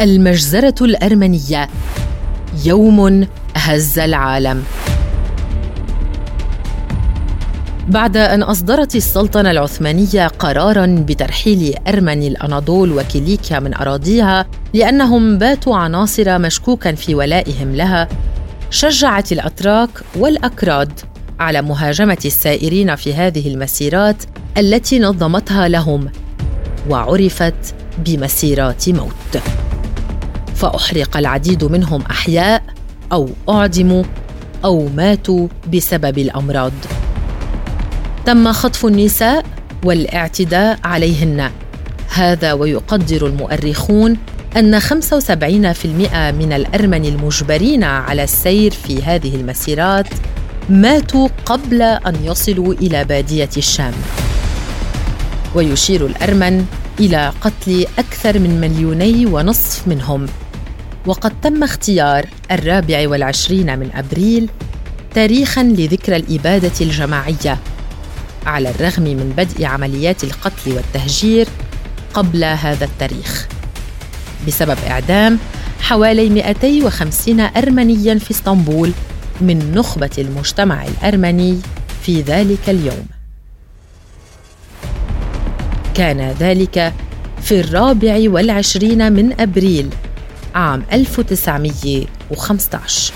المجزرة الأرمنية. يوم هز العالم. بعد أن أصدرت السلطنة العثمانية قراراً بترحيل أرمني الأناضول وكيليكيا من أراضيها لأنهم باتوا عناصر مشكوكاً في ولائهم لها شجعت الأتراك والأكراد على مهاجمة السائرين في هذه المسيرات التي نظمتها لهم وعرفت بمسيرات موت. فأحرق العديد منهم أحياء أو أعدموا أو ماتوا بسبب الأمراض. تم خطف النساء والاعتداء عليهن. هذا ويقدر المؤرخون أن 75% من الأرمن المجبرين على السير في هذه المسيرات ماتوا قبل أن يصلوا إلى بادية الشام. ويشير الأرمن إلى قتل أكثر من مليوني ونصف منهم. وقد تم اختيار الرابع والعشرين من أبريل تاريخاً لذكرى الإبادة الجماعية على الرغم من بدء عمليات القتل والتهجير قبل هذا التاريخ. بسبب إعدام حوالي 250 أرمنياً في إسطنبول من نخبة المجتمع الأرمني في ذلك اليوم. كان ذلك في الرابع والعشرين من أبريل عام 1915